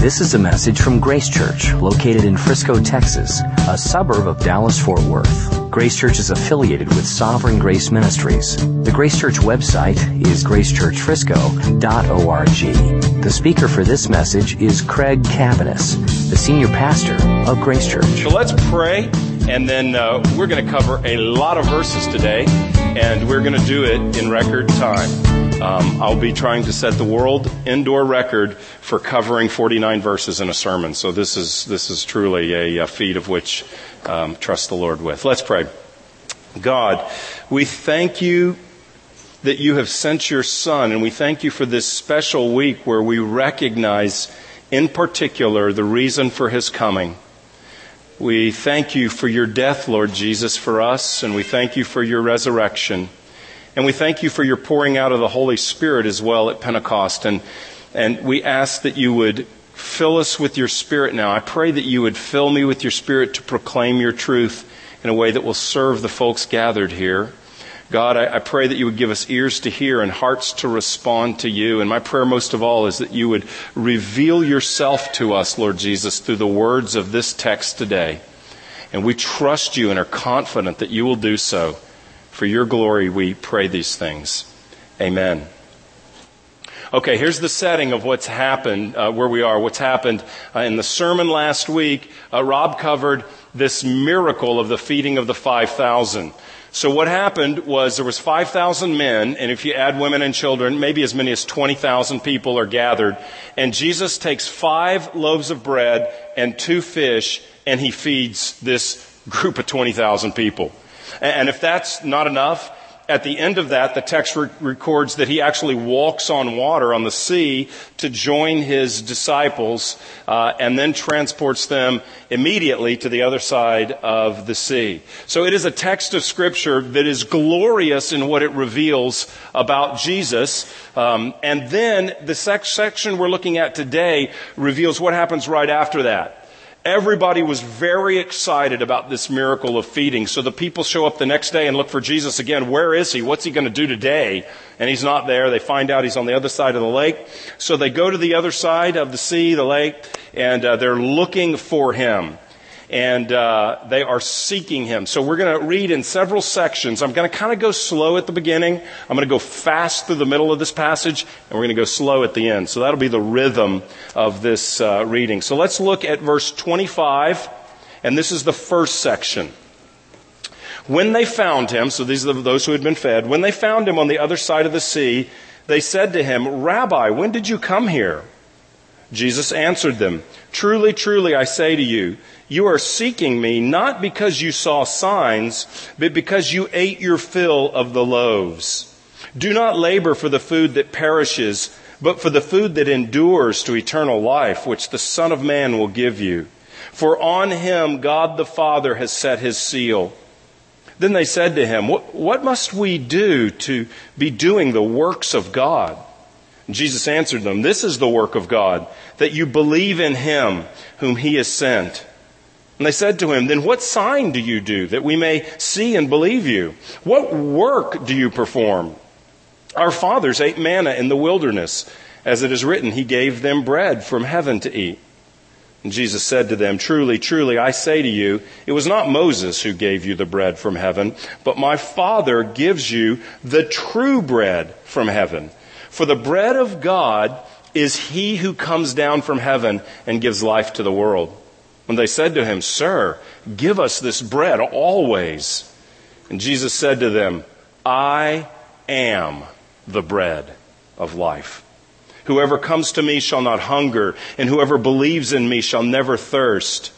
This is a message from Grace Church, located in Frisco, Texas, a suburb of Dallas Fort Worth. Grace Church is affiliated with Sovereign Grace Ministries. The Grace Church website is gracechurchfrisco.org. The speaker for this message is Craig Cabaniss, the senior pastor of Grace Church. So let's pray, and then uh, we're going to cover a lot of verses today, and we're going to do it in record time. Um, I'll be trying to set the world indoor record for covering 49 verses in a sermon. So this is this is truly a, a feat of which um, trust the Lord with. Let's pray. God, we thank you that you have sent your Son, and we thank you for this special week where we recognize, in particular, the reason for his coming. We thank you for your death, Lord Jesus, for us, and we thank you for your resurrection. And we thank you for your pouring out of the Holy Spirit as well at Pentecost. And, and we ask that you would fill us with your Spirit now. I pray that you would fill me with your Spirit to proclaim your truth in a way that will serve the folks gathered here. God, I, I, pray that you would give us ears to hear and hearts to respond to you. And my prayer most of all is that you would reveal yourself to us, Lord Jesus, through the words of this text today. And we trust you and are confident that you will do so. For your glory, we pray these things. Amen. Okay, here's the setting of what's happened, uh, where we are, what's happened. Uh, in the sermon last week, uh, Rob covered this miracle of the feeding of the 5,000. So what happened was there was 5,000 men, and if you add women and children, maybe as many as 20,000 people are gathered. And Jesus takes five loaves of bread and two fish, and he feeds this group of 20,000 people. And if that's not enough, at the end of that, the text re- records that he actually walks on water on the sea to join his disciples uh, and then transports them immediately to the other side of the sea. So it is a text of Scripture that is glorious in what it reveals about Jesus. Um, and then the section we're looking at today reveals what happens right after that. Everybody was very excited about this miracle of feeding. So the people show up the next day and look for Jesus again. Where is he? What's he going to do today? And he's not there. They find out he's on the other side of the lake. So they go to the other side of the sea, the lake, and uh, they're looking for him and uh, they are seeking him. So we're going to read in several sections. I'm going to kind of go slow at the beginning. I'm going to go fast through the middle of this passage, and we're going to go slow at the end. So that'll be the rhythm of this uh, reading. So let's look at verse 25, and this is the first section. When they found him, so these are those who had been fed, when they found him on the other side of the sea, they said to him, Rabbi, when did you come here? Jesus answered them, Truly, truly, I say to you, you are seeking me not because you saw signs, but because you ate your fill of the loaves. Do not labor for the food that perishes, but for the food that endures to eternal life, which the Son of Man will give you. For on him God the Father has set his seal. Then they said to him, What, what must we do to be doing the works of God? And Jesus answered them, This is the work of God, that you believe in him whom he has sent. And they said to him, Then what sign do you do that we may see and believe you? What work do you perform? Our fathers ate manna in the wilderness. As it is written, He gave them bread from heaven to eat. And Jesus said to them, Truly, truly, I say to you, it was not Moses who gave you the bread from heaven, but my Father gives you the true bread from heaven. For the bread of God is he who comes down from heaven and gives life to the world. When they said to him, Sir, give us this bread always. And Jesus said to them, I am the bread of life. Whoever comes to me shall not hunger, and whoever believes in me shall never thirst.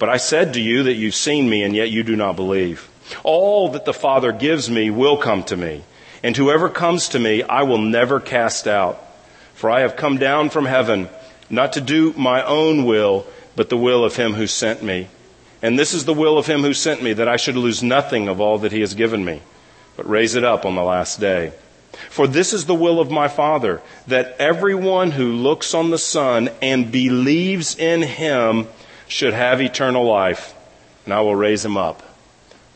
But I said to you that you've seen me, and yet you do not believe. All that the Father gives me will come to me, and whoever comes to me I will never cast out. For I have come down from heaven, not to do my own will, but the will of him who sent me. And this is the will of him who sent me, that I should lose nothing of all that he has given me, but raise it up on the last day. For this is the will of my Father, that everyone who looks on the Son and believes in him should have eternal life, and I will raise him up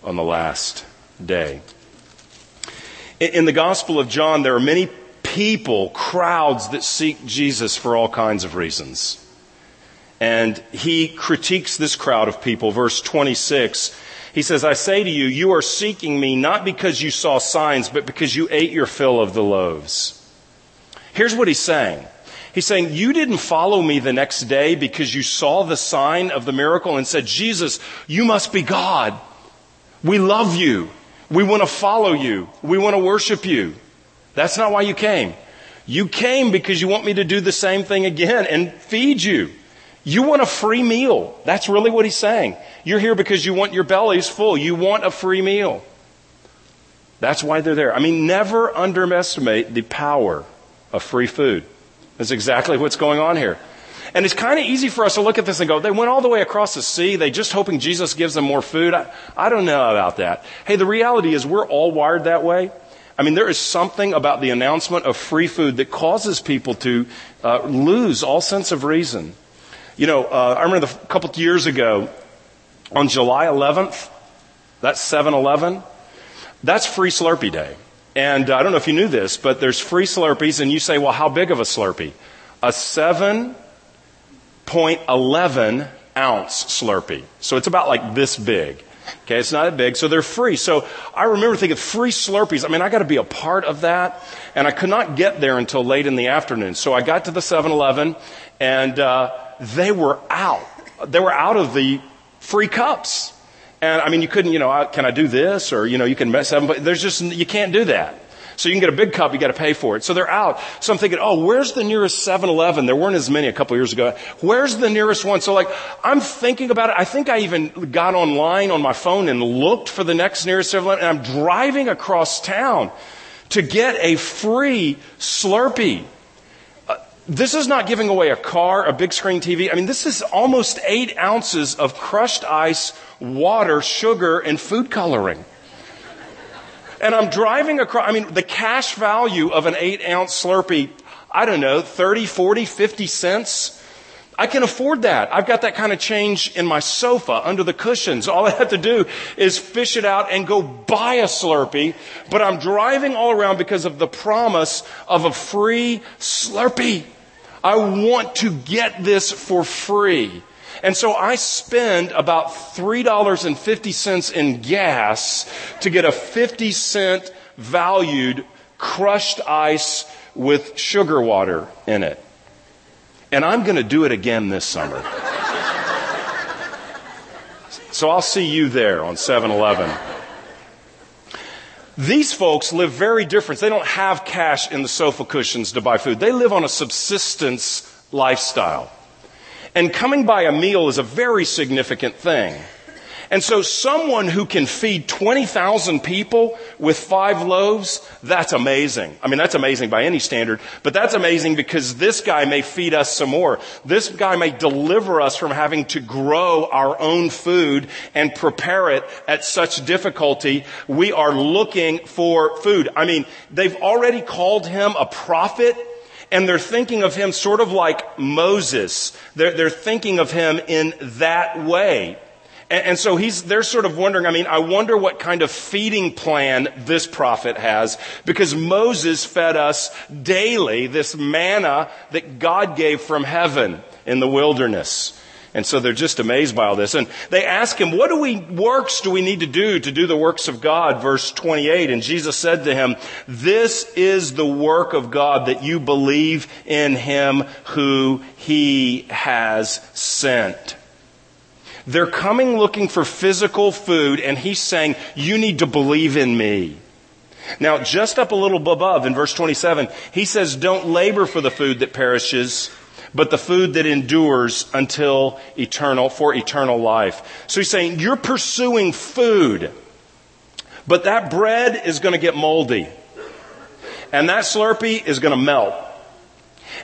on the last day. In the Gospel of John, there are many people, crowds that seek Jesus for all kinds of reasons. And he critiques this crowd of people. Verse 26, he says, I say to you, you are seeking me not because you saw signs, but because you ate your fill of the loaves. Here's what he's saying. He's saying, you didn't follow me the next day because you saw the sign of the miracle and said, Jesus, you must be God. We love you. We want to follow you. We want to worship you. That's not why you came. You came because you want me to do the same thing again and feed you. You want a free meal. That's really what he's saying. You're here because you want your bellies full. You want a free meal. That's why they're there. I mean, never underestimate the power of free food. That's exactly what's going on here. And it's kind of easy for us to look at this and go, they went all the way across the sea. They just hoping Jesus gives them more food. I, I don't know about that. Hey, the reality is we're all wired that way. I mean, there is something about the announcement of free food that causes people to uh, lose all sense of reason. You know, uh, I remember a couple of years ago on July 11th, that's 7 Eleven, that's Free Slurpee Day. And uh, I don't know if you knew this, but there's free Slurpees, and you say, well, how big of a Slurpee? A 7.11 ounce Slurpee. So it's about like this big. Okay, it's not that big, so they're free. So I remember thinking free Slurpees. I mean, I got to be a part of that, and I could not get there until late in the afternoon. So I got to the 7-Eleven, and uh, they were out. They were out of the free cups, and I mean, you couldn't, you know, can I do this, or you know, you can mess up, but there's just you can't do that. So you can get a big cup, you got to pay for it. So they're out. So I'm thinking, oh, where's the nearest 7-Eleven? There weren't as many a couple years ago. Where's the nearest one? So like, I'm thinking about it. I think I even got online on my phone and looked for the next nearest 7-Eleven, and I'm driving across town to get a free Slurpee. This is not giving away a car, a big screen TV. I mean, this is almost eight ounces of crushed ice, water, sugar, and food coloring. And I'm driving across, I mean, the cash value of an eight ounce Slurpee, I don't know, 30, 40, 50 cents. I can afford that. I've got that kind of change in my sofa under the cushions. All I have to do is fish it out and go buy a Slurpee, but I'm driving all around because of the promise of a free Slurpee. I want to get this for free. And so I spend about $3.50 in gas to get a 50 cent valued crushed ice with sugar water in it. And I'm going to do it again this summer. so I'll see you there on 7 Eleven. These folks live very different. They don't have cash in the sofa cushions to buy food. They live on a subsistence lifestyle. And coming by a meal is a very significant thing. And so someone who can feed 20,000 people with five loaves, that's amazing. I mean, that's amazing by any standard, but that's amazing because this guy may feed us some more. This guy may deliver us from having to grow our own food and prepare it at such difficulty. We are looking for food. I mean, they've already called him a prophet and they're thinking of him sort of like Moses. They're, they're thinking of him in that way. And, and so he's, they're sort of wondering, I mean, I wonder what kind of feeding plan this prophet has because Moses fed us daily this manna that God gave from heaven in the wilderness. And so they're just amazed by all this. And they ask him, what do we, works do we need to do to do the works of God? Verse 28. And Jesus said to him, this is the work of God that you believe in him who he has sent. They're coming looking for physical food and he's saying, you need to believe in me. Now, just up a little above in verse 27, he says, don't labor for the food that perishes, but the food that endures until eternal, for eternal life. So he's saying, you're pursuing food, but that bread is going to get moldy. And that Slurpee is going to melt.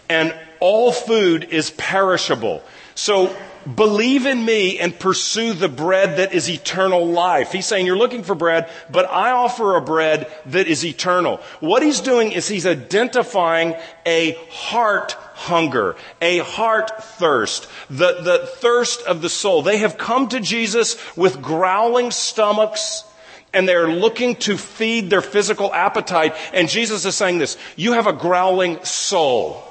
And all food is perishable. So believe in me and pursue the bread that is eternal life. He's saying you're looking for bread, but I offer a bread that is eternal. What he's doing is he's identifying a heart hunger, a heart thirst, the, the thirst of the soul. They have come to Jesus with growling stomachs and they're looking to feed their physical appetite. And Jesus is saying this, you have a growling soul.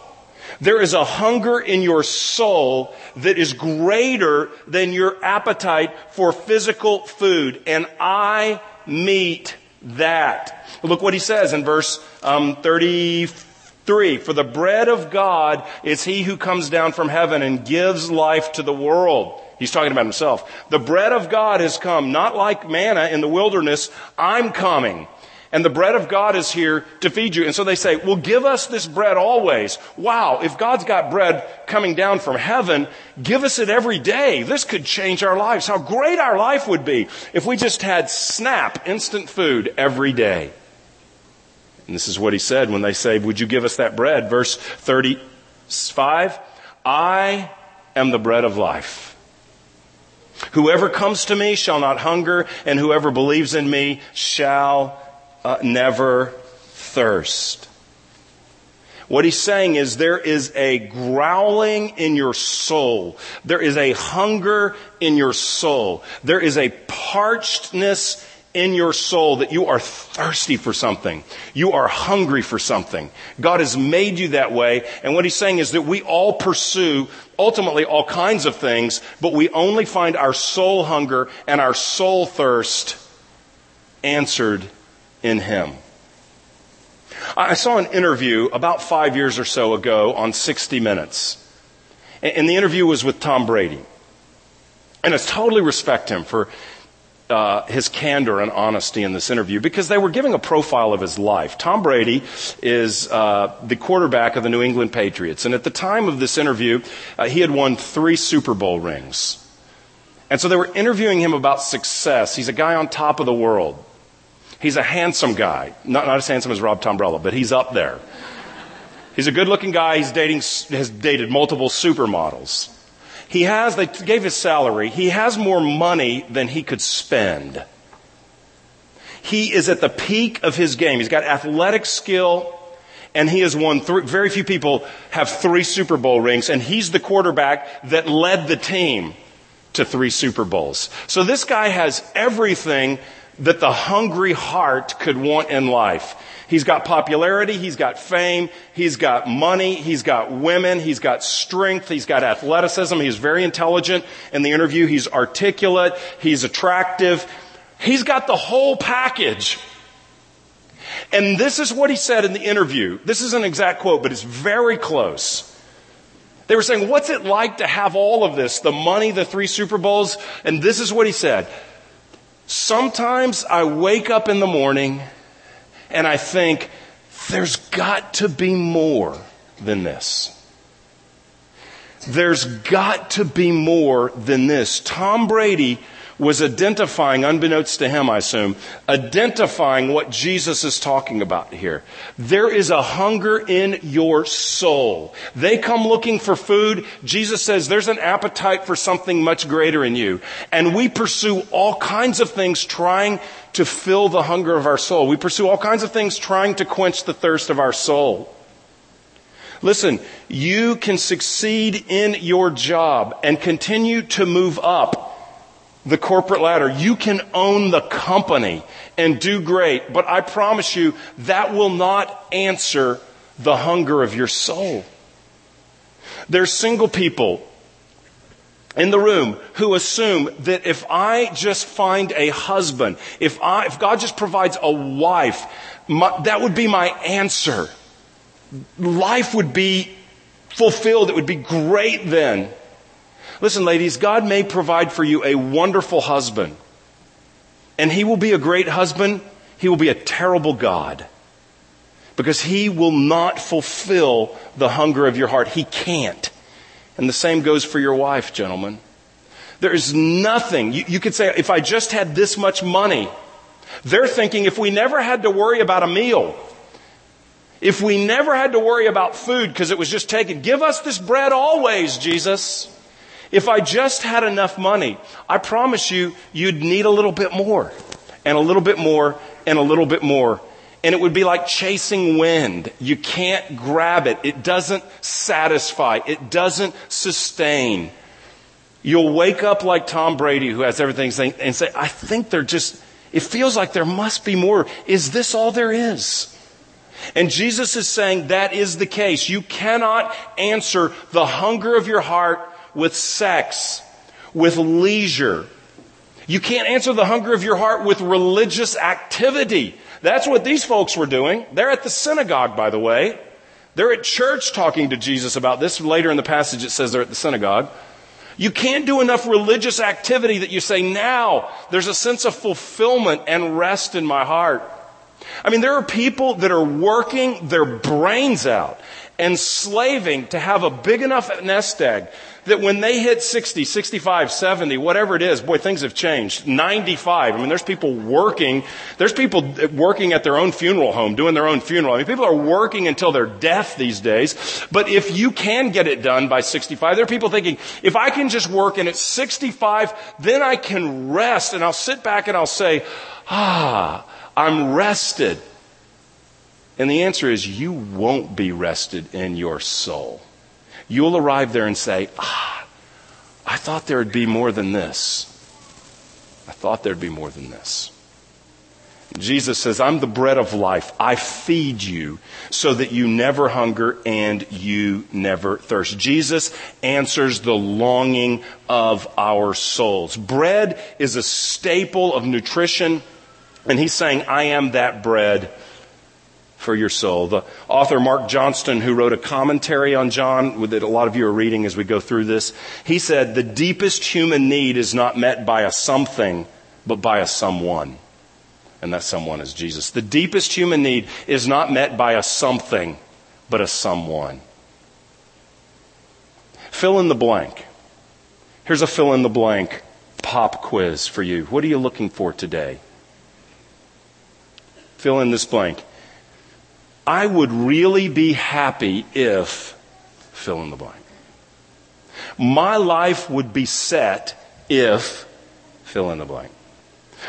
There is a hunger in your soul that is greater than your appetite for physical food. And I meet that. Look what he says in verse um, 33. For the bread of God is he who comes down from heaven and gives life to the world. He's talking about himself. The bread of God has come, not like manna in the wilderness. I'm coming. And the bread of God is here to feed you. And so they say, well, give us this bread always. Wow, if God's got bread coming down from heaven, give us it every day. This could change our lives. How great our life would be if we just had snap, instant food every day. And this is what he said when they say, would you give us that bread? Verse 35, I am the bread of life. Whoever comes to me shall not hunger, and whoever believes in me shall uh, never thirst. What he's saying is there is a growling in your soul. There is a hunger in your soul. There is a parchedness in your soul that you are thirsty for something. You are hungry for something. God has made you that way. And what he's saying is that we all pursue ultimately all kinds of things, but we only find our soul hunger and our soul thirst answered in Him. I saw an interview about five years or so ago on 60 Minutes. And the interview was with Tom Brady. And I totally respect him for uh, his candor and honesty in this interview because they were giving a profile of his life. Tom Brady is uh, the quarterback of the New England Patriots. And at the time of this interview, uh, he had won three Super Bowl rings. And so they were interviewing him about success. He's a guy on top of the world. He's a handsome guy. Not, not as handsome as Rob Tombrella, but he's up there. He's a good looking guy. He's dating, has dated multiple supermodels. He has, they gave his salary. He has more money than he could spend. He is at the peak of his game. He's got athletic skill and he has won three, very few people have three Super Bowl rings and he's the quarterback that led the team to three Super Bowls. So this guy has everything that the hungry heart could want in life. He's got popularity, he's got fame, he's got money, he's got women, he's got strength, he's got athleticism, he's very intelligent in the interview, he's articulate, he's attractive, he's got the whole package. And this is what he said in the interview. This is an exact quote, but it's very close. They were saying, what's it like to have all of this? The money, the three Super Bowls? And this is what he said. Sometimes I wake up in the morning and I think, there's got to be more than this. There's got to be more than this. Tom Brady was identifying, unbeknownst to him, I assume, identifying what Jesus is talking about here. There is a hunger in your soul. They come looking for food. Jesus says there's an appetite for something much greater in you. And we pursue all kinds of things trying to fill the hunger of our soul. We pursue all kinds of things trying to quench the thirst of our soul. Listen, you can succeed in your job and continue to move up the corporate ladder. You can own the company and do great, but I promise you that will not answer the hunger of your soul. There's single people in the room who assume that if I just find a husband, if I, if God just provides a wife, my, that would be my answer. Life would be fulfilled. It would be great then. Listen, ladies, God may provide for you a wonderful husband. And he will be a great husband. He will be a terrible God. Because he will not fulfill the hunger of your heart. He can't. And the same goes for your wife, gentlemen. There is nothing. You, you could say, if I just had this much money. They're thinking if we never had to worry about a meal, if we never had to worry about food because it was just taken, give us this bread always, Jesus. If I just had enough money, I promise you, you'd need a little bit more, and a little bit more, and a little bit more. And it would be like chasing wind. You can't grab it. It doesn't satisfy. It doesn't sustain. You'll wake up like Tom Brady, who has everything, and say, I think they're just, it feels like there must be more. Is this all there is? And Jesus is saying that is the case. You cannot answer the hunger of your heart with sex, with leisure. You can't answer the hunger of your heart with religious activity. That's what these folks were doing. They're at the synagogue, by the way. They're at church talking to Jesus about this. Later in the passage, it says they're at the synagogue. You can't do enough religious activity that you say, now there's a sense of fulfillment and rest in my heart. I mean, there are people that are working their brains out and slaving to have a big enough nest egg that when they hit 60, 65, 70, whatever it is, boy, things have changed. 95. I mean, there's people working, there's people working at their own funeral home, doing their own funeral. I mean, people are working until their death these days. But if you can get it done by 65, there are people thinking, if I can just work and at 65, then I can rest and I'll sit back and I'll say, ah, I'm rested. And the answer is you won't be rested in your soul. You'll arrive there and say, ah, I thought there would be more than this. I thought there'd be more than this. Jesus says, I'm the bread of life. I feed you so that you never hunger and you never thirst. Jesus answers the longing of our souls. Bread is a staple of nutrition and he's saying, I am that bread for your soul. The author Mark Johnston, who wrote a commentary on John that a lot of you are reading as we go through this, he said, the deepest human need is not met by a something, but by a someone. And that someone is Jesus. The deepest human need is not met by a something, but a someone. Fill in the blank. Here's a fill in the blank pop quiz for you. What are you looking for today? fill in this blank. I would really be happy if fill in the blank. My life would be set if fill in the blank.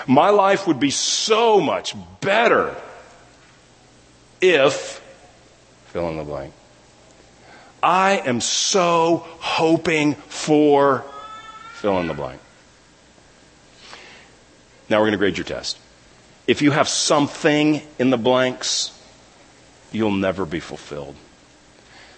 My life would be so much better if fill in the blank. I am so hoping for fill in the blank. Now we're going to grade your test. If you have something in the blanks, you'll never be fulfilled.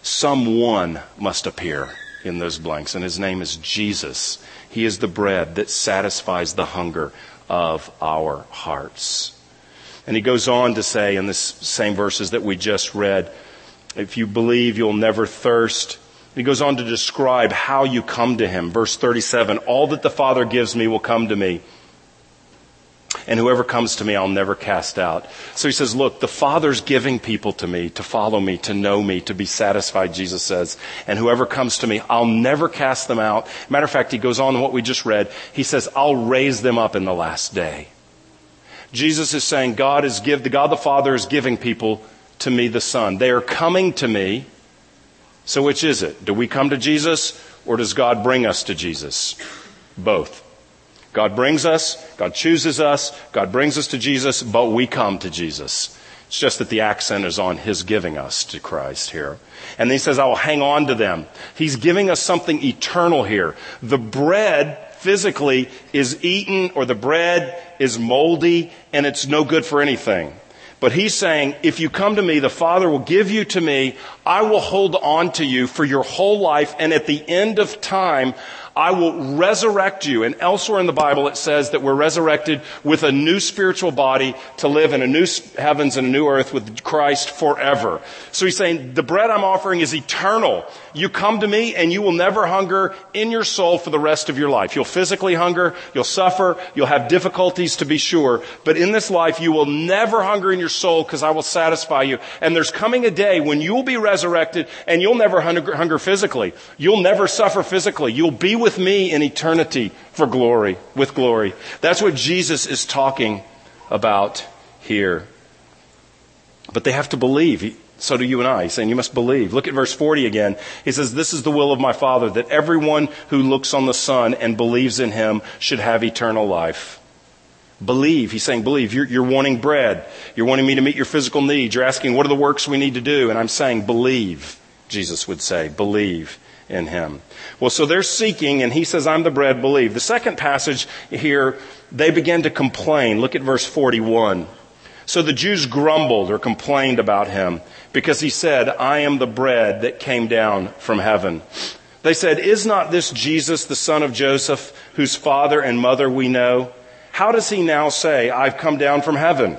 Someone must appear in those blanks, and his name is Jesus. He is the bread that satisfies the hunger of our hearts. And he goes on to say in this same verses that we just read, if you believe, you'll never thirst. He goes on to describe how you come to him. Verse 37, all that the Father gives me will come to me and whoever comes to me, I'll never cast out. So he says, look, the Father's giving people to me to follow me, to know me, to be satisfied, Jesus says. And whoever comes to me, I'll never cast them out. Matter of fact, he goes on in what we just read. He says, I'll raise them up in the last day. Jesus is saying, God is give, the God the Father is giving people to me, the Son. They are coming to me. So which is it? Do we come to Jesus or does God bring us to Jesus? Both. God brings us, God chooses us, God brings us to Jesus, but we come to Jesus. It's just that the accent is on His giving us to Christ here. And then He says, I will hang on to them. He's giving us something eternal here. The bread physically is eaten or the bread is moldy and it's no good for anything. But he's saying, if you come to me, the Father will give you to me. I will hold on to you for your whole life. And at the end of time, I will resurrect you. And elsewhere in the Bible it says that we're resurrected with a new spiritual body to live in a new heavens and a new earth with Christ forever. So he's saying, the bread I'm offering is eternal. You come to me and you will never hunger in your soul for the rest of your life. You'll physically hunger, you'll suffer, you'll have difficulties to be sure, but in this life you will never hunger in your soul because I will satisfy you. And there's coming a day when you will be resurrected and you'll never hunger, physically. You'll never suffer physically. You'll be with me in eternity for glory, with glory. That's what Jesus is talking about here. But they have to believe. So do you and I. He's saying you must believe. Look at verse 40 again. He says, This is the will of my Father, that everyone who looks on the Son and believes in him should have eternal life. Believe. He's saying, believe. You're, you're, wanting bread. You're wanting me to meet your physical needs. You're asking, what are the works we need to do? And I'm saying, believe, Jesus would say. Believe in him. Well, so they're seeking, and he says, I'm the bread, believe. The second passage here, they begin to complain. Look at verse 41. So the Jews grumbled or complained about him because he said, I am the bread that came down from heaven. They said, Is not this Jesus, the son of Joseph, whose father and mother we know? How does he now say, I've come down from heaven?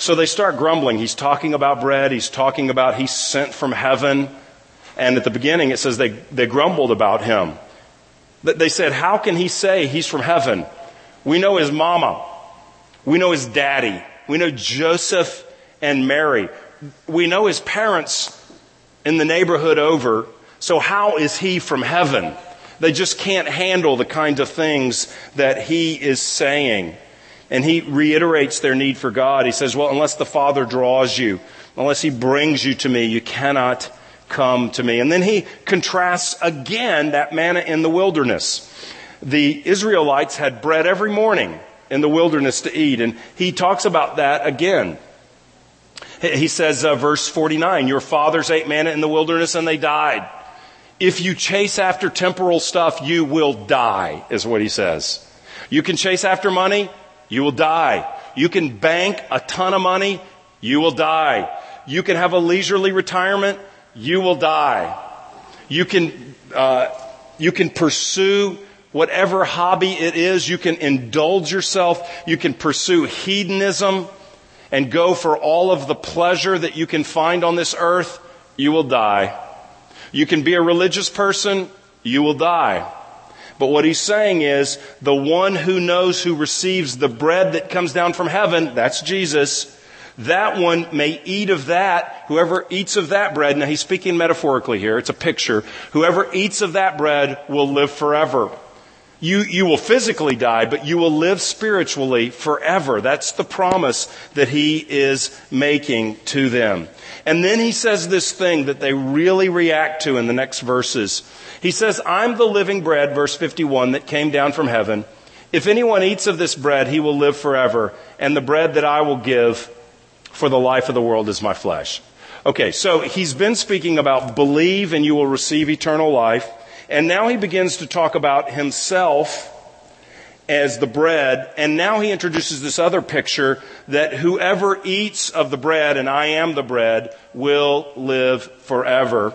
So they start grumbling. He's talking about bread. He's talking about he's sent from heaven. And at the beginning it says they, they grumbled about him. They said, how can he say he's from heaven? We know his mama. We know his daddy. We know Joseph and Mary. We know his parents in the neighborhood over, so how is he from heaven? They just can't handle the kinds of things that he is saying. And he reiterates their need for God. He says, well, unless the Father draws you, unless he brings you to me, you cannot come to me. And then he contrasts again that manna in the wilderness. The Israelites had bread every morning in the wilderness to eat, and he talks about that again. He says, uh, verse 49, your fathers ate manna in the wilderness and they died. If you chase after temporal stuff, you will die, is what he says. You can chase after money, you will die. You can bank a ton of money, you will die. You can have a leisurely retirement, you will die. You can, uh, you can pursue whatever hobby it is. You can indulge yourself. You can pursue hedonism and go for all of the pleasure that you can find on this earth, you will die. You can be a religious person, you will die. But what he's saying is the one who knows who receives the bread that comes down from heaven, that's Jesus, that one may eat of that. Whoever eats of that bread, now he's speaking metaphorically here, it's a picture. Whoever eats of that bread will live forever. You, you will physically die, but you will live spiritually forever. That's the promise that he is making to them. And then he says this thing that they really react to in the next verses. He says, I'm the living bread, verse 51, that came down from heaven. If anyone eats of this bread, he will live forever. And the bread that I will give for the life of the world is my flesh. Okay, so he's been speaking about believe and you will receive eternal life. And now he begins to talk about himself as the bread. And now he introduces this other picture that whoever eats of the bread, and I am the bread, will live forever.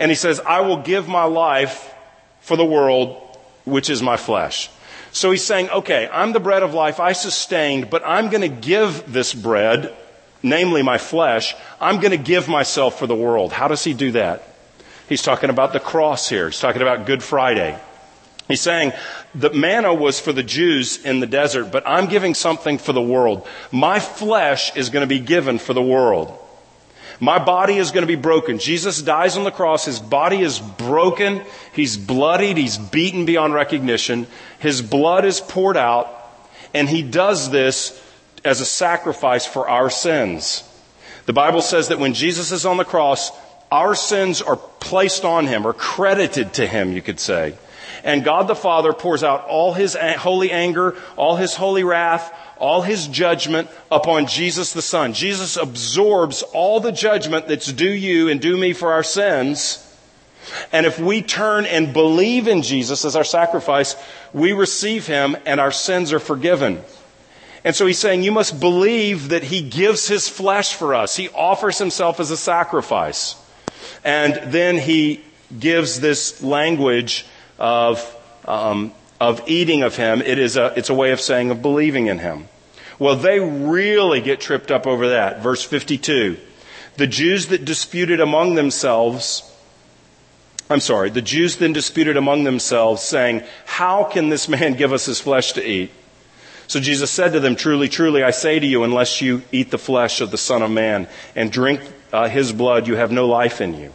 And he says, I will give my life for the world, which is my flesh. So he's saying, okay, I'm the bread of life. I sustained, but I'm going to give this bread, namely my flesh, I'm going to give myself for the world. How does he do that? He's talking about the cross here. He's talking about Good Friday. He's saying the manna was for the Jews in the desert, but I'm giving something for the world. My flesh is going to be given for the world. My body is going to be broken. Jesus dies on the cross. His body is broken. He's bloodied. He's beaten beyond recognition. His blood is poured out. And he does this as a sacrifice for our sins. The Bible says that when Jesus is on the cross, our sins are placed on him or credited to him, you could say. And God the Father pours out all his holy anger, all his holy wrath, all his judgment upon Jesus the Son. Jesus absorbs all the judgment that's due you and due me for our sins. And if we turn and believe in Jesus as our sacrifice, we receive him and our sins are forgiven. And so he's saying you must believe that he gives his flesh for us. He offers himself as a sacrifice. And then he gives this language of, um, of eating of him. It is a, it's a way of saying of believing in him. Well, they really get tripped up over that. Verse 52. The Jews that disputed among themselves I'm sorry, the Jews then disputed among themselves, saying, How can this man give us his flesh to eat? So Jesus said to them, Truly, truly, I say to you, unless you eat the flesh of the Son of Man and drink uh, his blood, you have no life in you.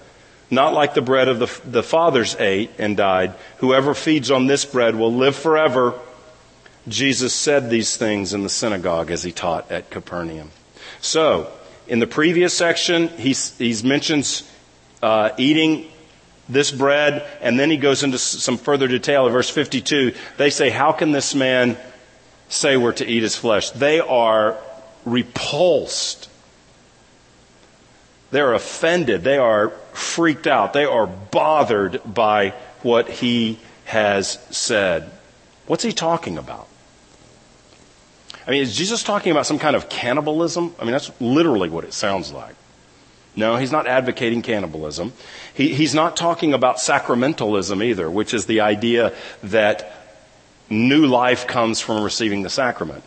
not like the bread of the, the fathers ate and died. Whoever feeds on this bread will live forever. Jesus said these things in the synagogue as he taught at Capernaum. So, in the previous section, he he's mentions uh, eating this bread, and then he goes into some further detail in verse 52. They say, How can this man say we're to eat his flesh? They are repulsed. They're offended. They are freaked out. They are bothered by what he has said. What's he talking about? I mean, is Jesus talking about some kind of cannibalism? I mean, that's literally what it sounds like. No, he's not advocating cannibalism. He, he's not talking about sacramentalism either, which is the idea that new life comes from receiving the sacrament.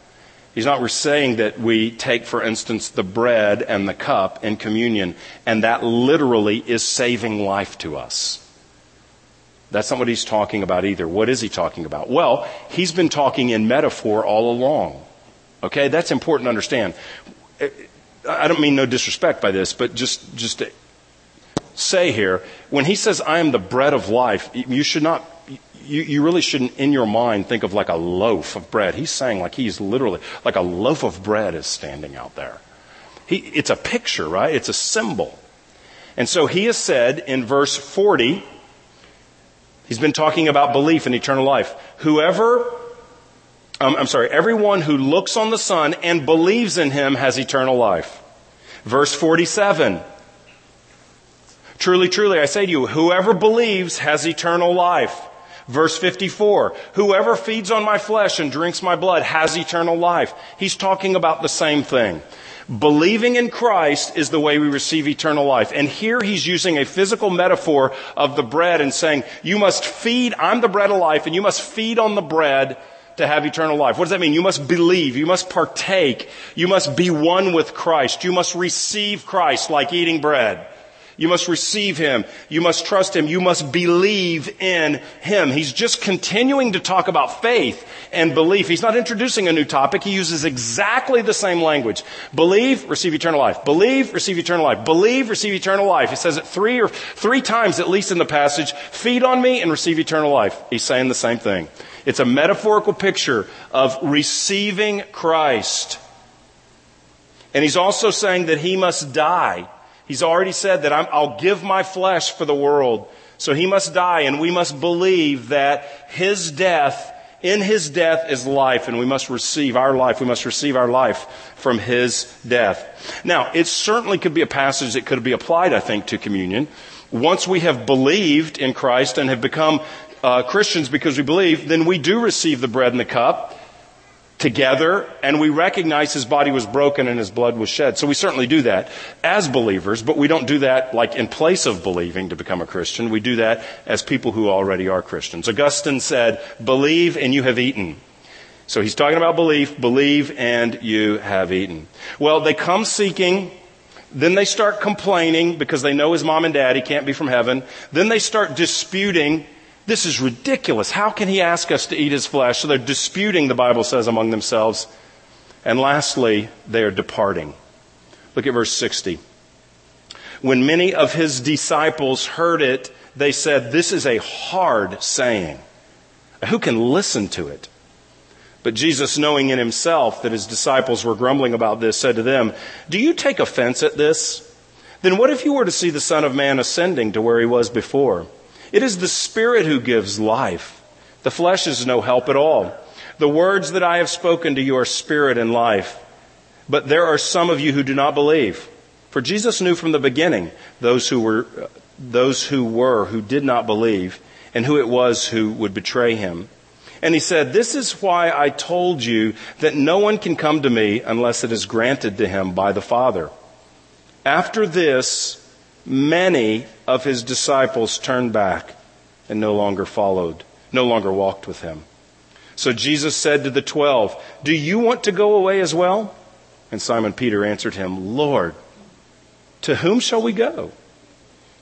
He's not saying that we take, for instance, the bread and the cup in communion, and that literally is saving life to us. That's not what he's talking about either. What is he talking about? Well, he's been talking in metaphor all along. Okay, that's important to understand. I don't mean no disrespect by this, but just, just say here, when he says, I am the bread of life, you should not, you, you really shouldn't in your mind think of like a loaf of bread. He's saying like he's literally, like a loaf of bread is standing out there. He, it's a picture, right? It's a symbol. And so he has said in verse 40, he's been talking about belief in eternal life. Whoever um, I'm sorry, everyone who looks on the Son and believes in him has eternal life. Verse 47. Truly, truly, I say to you, whoever believes has eternal life. Verse 54. Whoever feeds on my flesh and drinks my blood has eternal life. He's talking about the same thing. Believing in Christ is the way we receive eternal life. And here he's using a physical metaphor of the bread and saying, you must feed, I'm the bread of life, and you must feed on the bread to have eternal life. What does that mean? You must believe. You must partake. You must be one with Christ. You must receive Christ like eating bread. You must receive Him. You must trust Him. You must believe in Him. He's just continuing to talk about faith and belief. He's not introducing a new topic. He uses exactly the same language. Believe, receive eternal life. Believe, receive eternal life. Believe, receive eternal life. He says it three or three times at least in the passage. Feed on me and receive eternal life. He's saying the same thing. It's a metaphorical picture of receiving Christ. And he's also saying that he must die. He's already said that i will give my flesh for the world. So he must die and we must believe that his death, in his death is life and we must receive our life. We must receive our life from his death. Now, it certainly could be a passage that could be applied, I think, to communion. Once we have believed in Christ and have become uh, Christians because we believe, then we do receive the bread and the cup together and we recognize his body was broken and his blood was shed. So we certainly do that as believers, but we don't do that like in place of believing to become a Christian. We do that as people who already are Christians. Augustine said, believe and you have eaten. So he's talking about belief, believe and you have eaten. Well, they come seeking then they start complaining because they know his mom and dad, he can't be from heaven. Then they start disputing this is ridiculous. How can he ask us to eat his flesh? So they're disputing, the Bible says, among themselves. And lastly, they are departing. Look at verse 60. When many of his disciples heard it, they said, This is a hard saying. Who can listen to it? But Jesus, knowing in himself that his disciples were grumbling about this, said to them, Do you take offense at this? Then what if you were to see the Son of Man ascending to where he was before? It is the Spirit who gives life. The flesh is no help at all. The words that I have spoken to you are spirit and life. But there are some of you who do not believe. For Jesus knew from the beginning those who were, those who were, who did not believe, and who it was who would betray him. And he said, This is why I told you that no one can come to me unless it is granted to him by the Father. After this, many of his disciples turned back and no longer followed, no longer walked with him. So Jesus said to the twelve, Do you want to go away as well? And Simon Peter answered him, Lord, to whom shall we go?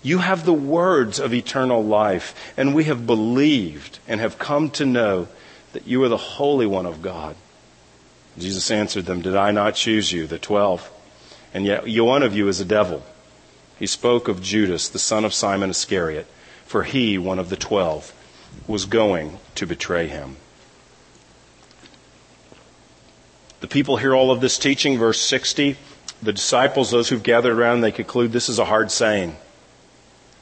You have the words of eternal life, and we have believed and have come to know that you are the Holy One of God. Jesus answered them, Did I not choose you, the twelve? And yet one of you is a devil. He spoke of Judas, the son of Simon Iscariot, for he, one of the twelve, was going to betray him. The people hear all of this teaching, verse 60. The disciples, those who've gathered around, they conclude this is a hard saying.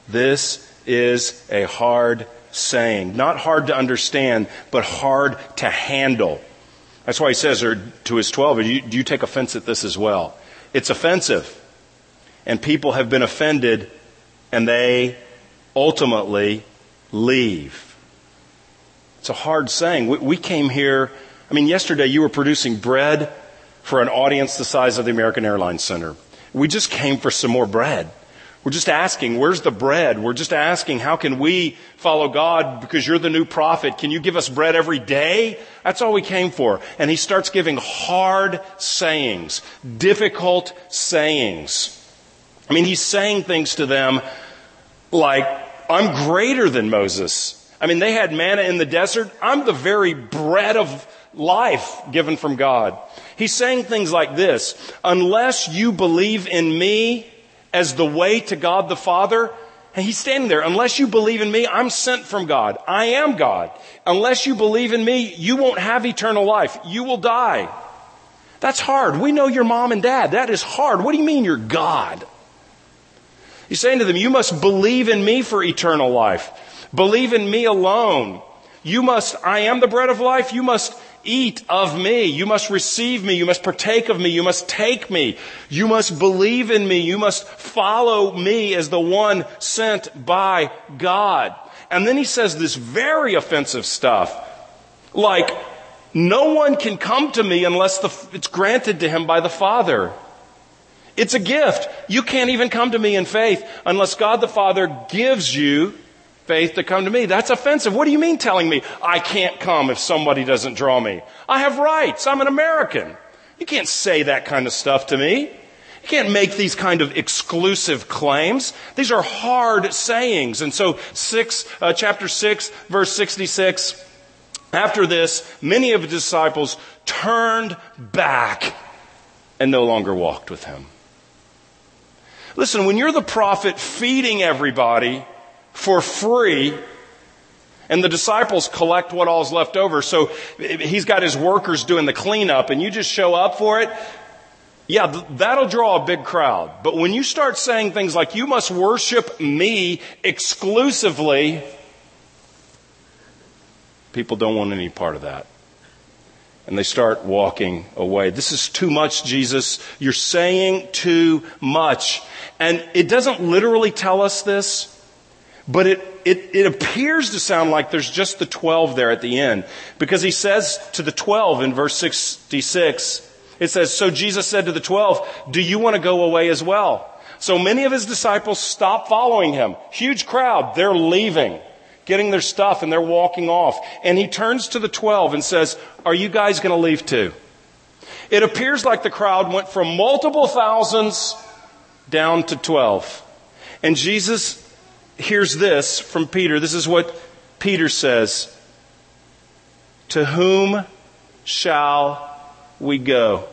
This is a hard saying. Not hard to understand, but hard to handle. That's why he says to his 12, do you, do you take offense at this as well? It's offensive. And people have been offended and they ultimately leave. It's a hard saying. We, we came here, I mean, yesterday you were producing bread for an audience the size of the American Airlines Center. We just came for some more bread. We're just asking, where's the bread? We're just asking, how can we follow God because you're the new prophet? Can you give us bread every day? That's all we came for. And he starts giving hard sayings, difficult sayings. I mean, he's saying things to them like, I'm greater than Moses. I mean, they had manna in the desert. I'm the very bread of life given from God. He's saying things like this, unless you believe in me, as the way to God the Father. And he's standing there. Unless you believe in me, I'm sent from God. I am God. Unless you believe in me, you won't have eternal life. You will die. That's hard. We know your mom and dad. That is hard. What do you mean you're God? He's saying to them, you must believe in me for eternal life. Believe in me alone. You must, I am the bread of life. You must eat of me. You must receive me. You must partake of me. You must take me. You must believe in me. You must follow me as the one sent by God. And then he says this very offensive stuff. Like, no one can come to me unless the, it's granted to him by the Father. It's a gift. You can't even come to me in faith unless God the Father gives you faith to come to me. That's offensive. What do you mean telling me I can't come if somebody doesn't draw me? I have rights. I'm an American. You can't say that kind of stuff to me. You can't make these kind of exclusive claims. These are hard sayings. And so six, uh, chapter six, verse 66, after this, many of the disciples turned back and no longer walked with him. Listen, when you're the prophet feeding everybody, for free and the disciples collect what all's left over. So he's got his workers doing the cleanup and you just show up for it. Yeah, that'll draw a big crowd. But when you start saying things like, you must worship me exclusively, people don't want any part of that. And they start walking away. This is too much, Jesus. You're saying too much. And it doesn't literally tell us this, but it, it, it appears to sound like there's just the 12 there at the end. Because he says to the 12 in verse 66, it says, So Jesus said to the 12, Do you want to go away as well? So many of his disciples stop following him. Huge crowd. They're leaving, getting their stuff, and they're walking off. And he turns to the 12 and says, Are you guys going to leave too? It appears like the crowd went from multiple thousands down to 12. And Jesus hears this from Peter. This is what Peter says. To whom shall we go?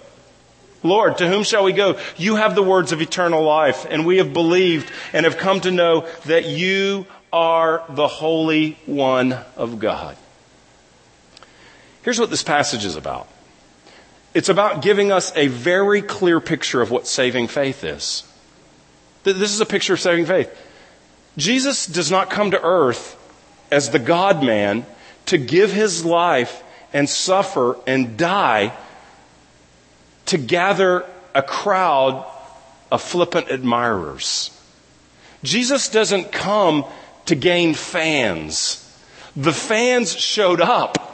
Lord, to whom shall we go? You have the words of eternal life, and we have believed and have come to know that you are the Holy One of God. Here's what this passage is about. It's about giving us a very clear picture of what saving faith is. This is a picture of saving faith. Jesus does not come to earth as the God man to give his life and suffer and die to gather a crowd of flippant admirers. Jesus doesn't come to gain fans. The fans showed up.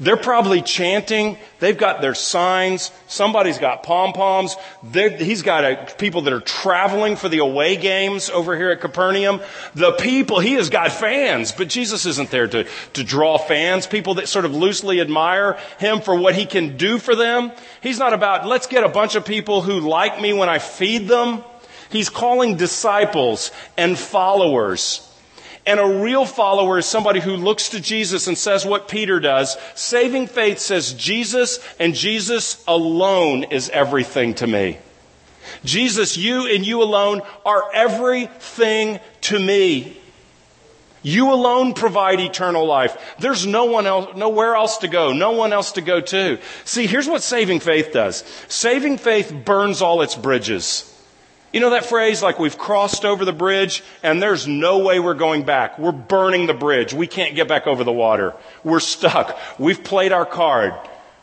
They're probably chanting. They've got their signs. Somebody's got pom poms. He's got a, people that are traveling for the away games over here at Capernaum. The people, he has got fans, but Jesus isn't there to, to draw fans, people that sort of loosely admire him for what he can do for them. He's not about, let's get a bunch of people who like me when I feed them. He's calling disciples and followers and a real follower is somebody who looks to Jesus and says what Peter does. Saving faith says Jesus and Jesus alone is everything to me. Jesus, you and you alone are everything to me. You alone provide eternal life. There's no one else, nowhere else to go, no one else to go to. See, here's what saving faith does. Saving faith burns all its bridges. You know that phrase, like we've crossed over the bridge and there's no way we're going back. We're burning the bridge. We can't get back over the water. We're stuck. We've played our card.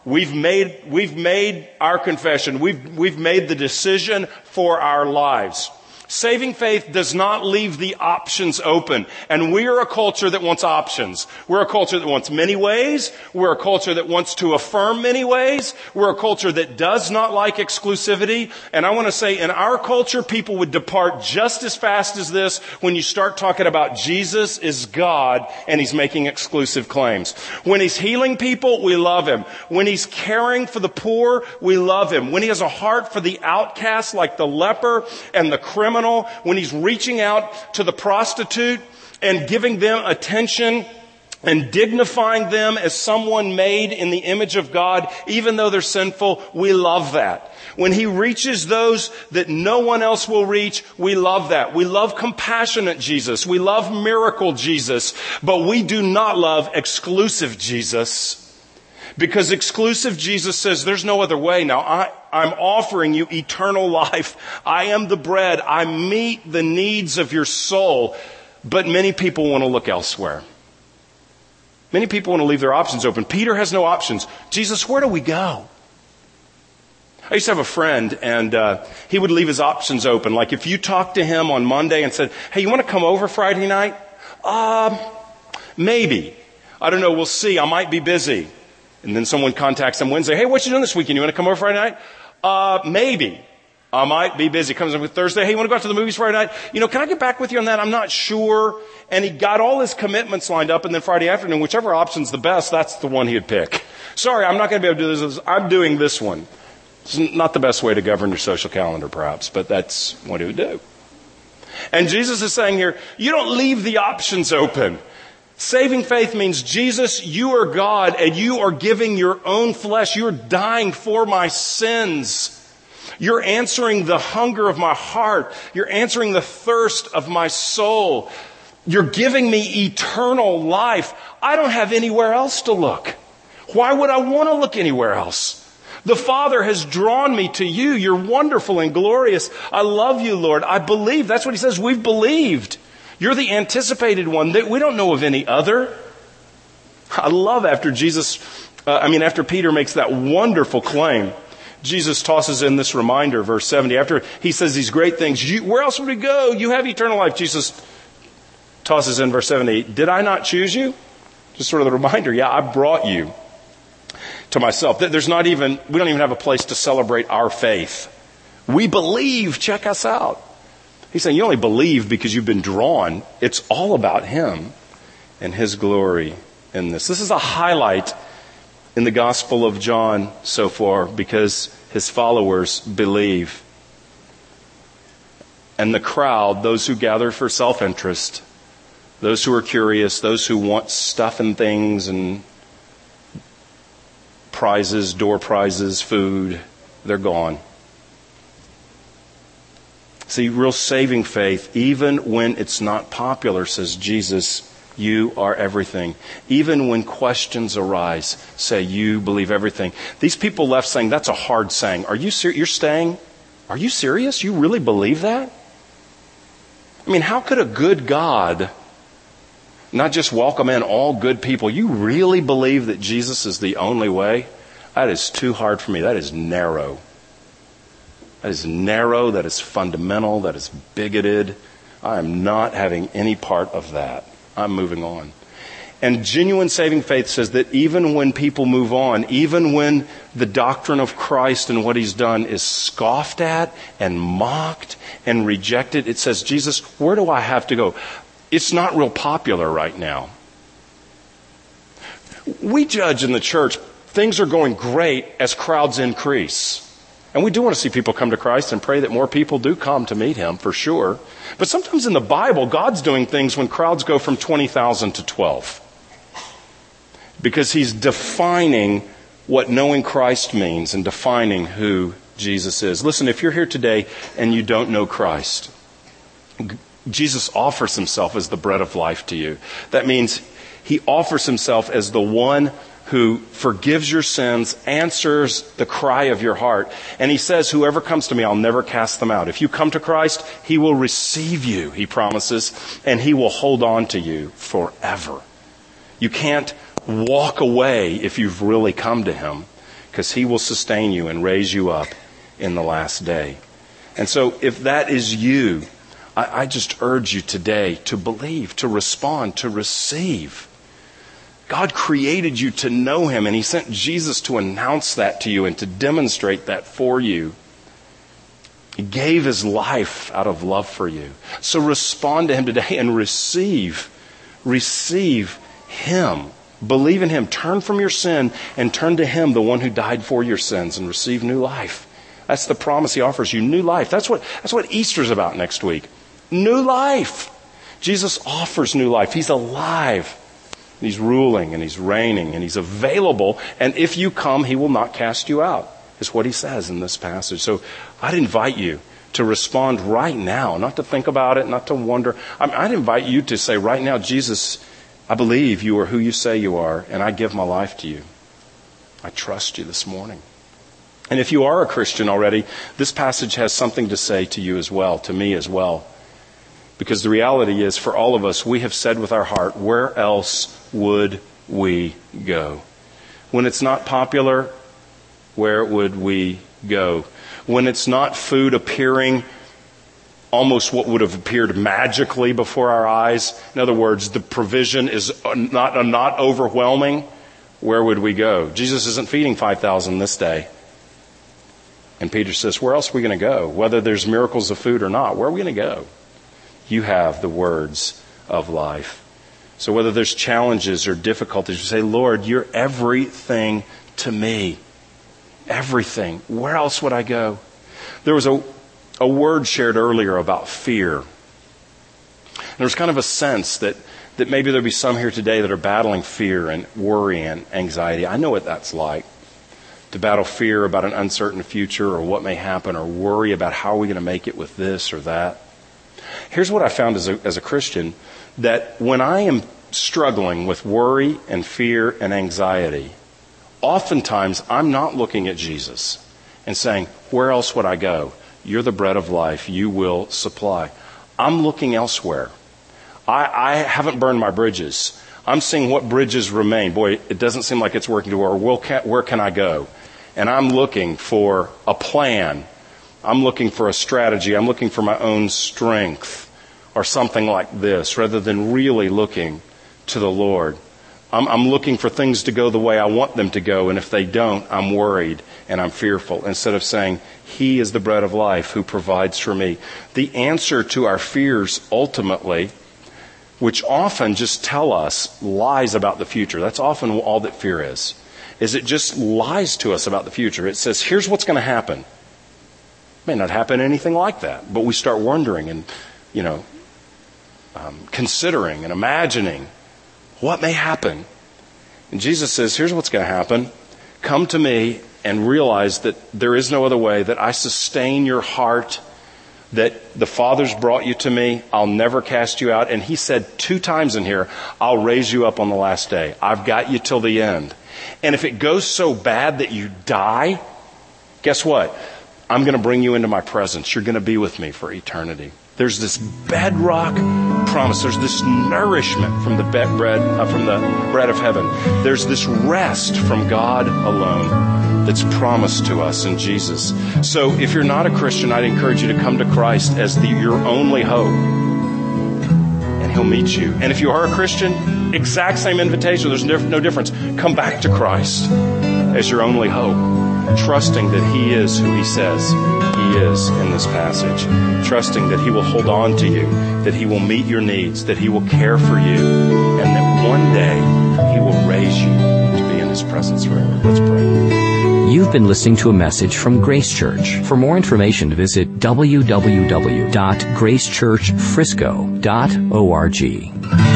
We've made, we've made our confession. We've, we've made the decision for our lives. Saving faith does not leave the options open. And we are a culture that wants options. We're a culture that wants many ways. We're a culture that wants to affirm many ways. We're a culture that does not like exclusivity. And I want to say in our culture, people would depart just as fast as this when you start talking about Jesus is God and he's making exclusive claims. When he's healing people, we love him. When he's caring for the poor, we love him. When he has a heart for the outcast like the leper and the criminal, criminal, when he's reaching out to the prostitute and giving them attention and dignifying them as someone made in the image of God, even though they're sinful, we love that. When he reaches those that no one else will reach, we love that. We love compassionate Jesus. We love miracle Jesus, but we do not love exclusive Jesus. Because exclusive Jesus says there's no other way. Now I, I'm offering you eternal life. I am the bread. I meet the needs of your soul. But many people want to look elsewhere. Many people want to leave their options open. Peter has no options. Jesus, where do we go? I used to have a friend, and uh, he would leave his options open. Like if you talked to him on Monday and said, "Hey, you want to come over Friday night?" Um, maybe. I don't know. We'll see. I might be busy. And then someone contacts them Wednesday. Hey, what you doing this weekend? You want to come over Friday night? Uh, maybe. I might be busy. Comes in with Thursday. Hey, you want to go out to the movies Friday night? You know, can I get back with you on that? I'm not sure. And he got all his commitments lined up and then Friday afternoon, whichever option's the best, that's the one he'd pick. Sorry, I'm not going to be able to do this. I'm doing this one. It's not the best way to govern your social calendar, perhaps, but that's what he would do. And Jesus is saying here, you don't leave the options open. Saving faith means, Jesus, you are God and you are giving your own flesh. You're dying for my sins. You're answering the hunger of my heart. You're answering the thirst of my soul. You're giving me eternal life. I don't have anywhere else to look. Why would I want to look anywhere else? The Father has drawn me to you. You're wonderful and glorious. I love you, Lord. I believe. That's what he says. We've believed. You're the anticipated one. We don't know of any other. I love after Jesus, uh, I mean, after Peter makes that wonderful claim, Jesus tosses in this reminder, verse 70. After he says these great things, you, where else would we go? You have eternal life. Jesus tosses in verse 70. Did I not choose you? Just sort of the reminder. Yeah, I brought you to myself. There's not even, we don't even have a place to celebrate our faith. We believe. Check us out. He's saying you only believe because you've been drawn. It's all about Him and His glory in this. This is a highlight in the Gospel of John so far because his followers believe. And the crowd, those who gather for self interest, those who are curious, those who want stuff and things and prizes, door prizes, food, they're gone. See, real saving faith, even when it's not popular, says Jesus, you are everything. Even when questions arise, say, you believe everything. These people left saying, that's a hard saying. Are you ser- You're staying? Are you serious? You really believe that? I mean, how could a good God not just welcome in all good people? You really believe that Jesus is the only way? That is too hard for me. That is narrow. That is narrow, that is fundamental, that is bigoted. I am not having any part of that. I'm moving on. And genuine saving faith says that even when people move on, even when the doctrine of Christ and what he's done is scoffed at and mocked and rejected, it says, Jesus, where do I have to go? It's not real popular right now. We judge in the church, things are going great as crowds increase. And we do want to see people come to Christ and pray that more people do come to meet Him, for sure. But sometimes in the Bible, God's doing things when crowds go from 20,000 to 12 because he's defining what knowing Christ means and defining who Jesus is. Listen, if you're here today and you don't know Christ, Jesus offers himself as the bread of life to you. That means he offers himself as the one who forgives your sins, answers the cry of your heart. And he says, whoever comes to me, I'll never cast them out. If you come to Christ, he will receive you, he promises, and he will hold on to you forever. You can't walk away if you've really come to Him, because He will sustain you and raise you up in the last day. And so, if that is you, I, I just urge you today to believe, to respond, to receive. God created you to know Him, and He sent Jesus to announce that to you and to demonstrate that for you. He gave His life out of love for you. So respond to Him today and receive, receive Him Believe in Him. Turn from your sin and turn to Him, the one who died for your sins, and receive new life. That's the promise He offers you new life. That's what, that's what Easter's about next week. New life. Jesus offers new life. He's alive. He's ruling and He's reigning and He's available. And if you come, He will not cast you out, is what He says in this passage. So I'd invite you to respond right now, not to think about it, not to wonder. I'd invite you to say right now, Jesus, I believe you are who you say you are, and I give my life to you. I trust you this morning. And if you are a Christian already, this passage has something to say to you as well, to me as well. Because the reality is, for all of us, we have said with our heart, where else would we go? When it's not popular, where would we go? When it's not food appearing almost what would have appeared magically before our eyes. In other words, the provision is not, not overwhelming. Where would we go? Jesus isn't feeding 5,000 this day. And Peter says, Where else are we going to go? Whether there's miracles of food or not, where are we going to go? You have the words of life. So whether there's challenges or difficulties, you say, Lord, you're everything to me. Everything. Where else would I go? There was a a word shared earlier about fear. There's kind of a sense that, that maybe there'll be some here today that are battling fear and worry and anxiety. I know what that's like. To battle fear about an uncertain future or what may happen or worry about how are we going to make it with this or that. Here's what I found as a, as a Christian that when I am struggling with worry and fear and anxiety, oftentimes I'm not looking at Jesus and saying, Where else would I go? You're the bread of life. You will supply. I'm looking elsewhere. I, I haven't burned my bridges. I'm seeing what bridges remain. Boy, it doesn't seem like it's working to where, where can I go? And I'm looking for a plan. I'm looking for a strategy. I'm looking for my own strength or something like this rather than really looking to the Lord. I'm, I'm looking for things to go the way I want them to go, and if they don't, I'm worried and I'm fearful. Instead of saying, He is the bread of life who provides for me. The answer to our fears ultimately, which often just tell us lies about the future. That's often all that fear is. Is it just lies to us about the future. It says, here's what's going to happen. It may not happen anything like that, but we start wondering and, you know, um, considering and imagining what may happen? And Jesus says, here's what's going to happen. Come to me and realize that there is no other way, that I sustain your heart, that the Father's brought you to me. I'll never cast you out. And he said two times in here, I'll raise you up on the last day. I've got you till the end. And if it goes so bad that you die, guess what? I'm going to bring you into my presence. You're going to be with me for eternity. There's this bedrock promise. There's this nourishment from the bread, uh, from the bread of heaven. There's this rest from God alone that's promised to us in Jesus. So if you're not a Christian, I'd encourage you to come to Christ as the, your only hope. And He'll meet you. And if you are a Christian, exact same invitation. There's no difference. Come back to Christ as your only hope, trusting that He is who He says is in this passage, trusting that He will hold on to you, that He will meet your needs, that He will care for you, and that one day He will raise you to be in His presence forever. Let's pray. You've been listening to a message from Grace Church. For more information, visit www.gracechurchfrisco.org.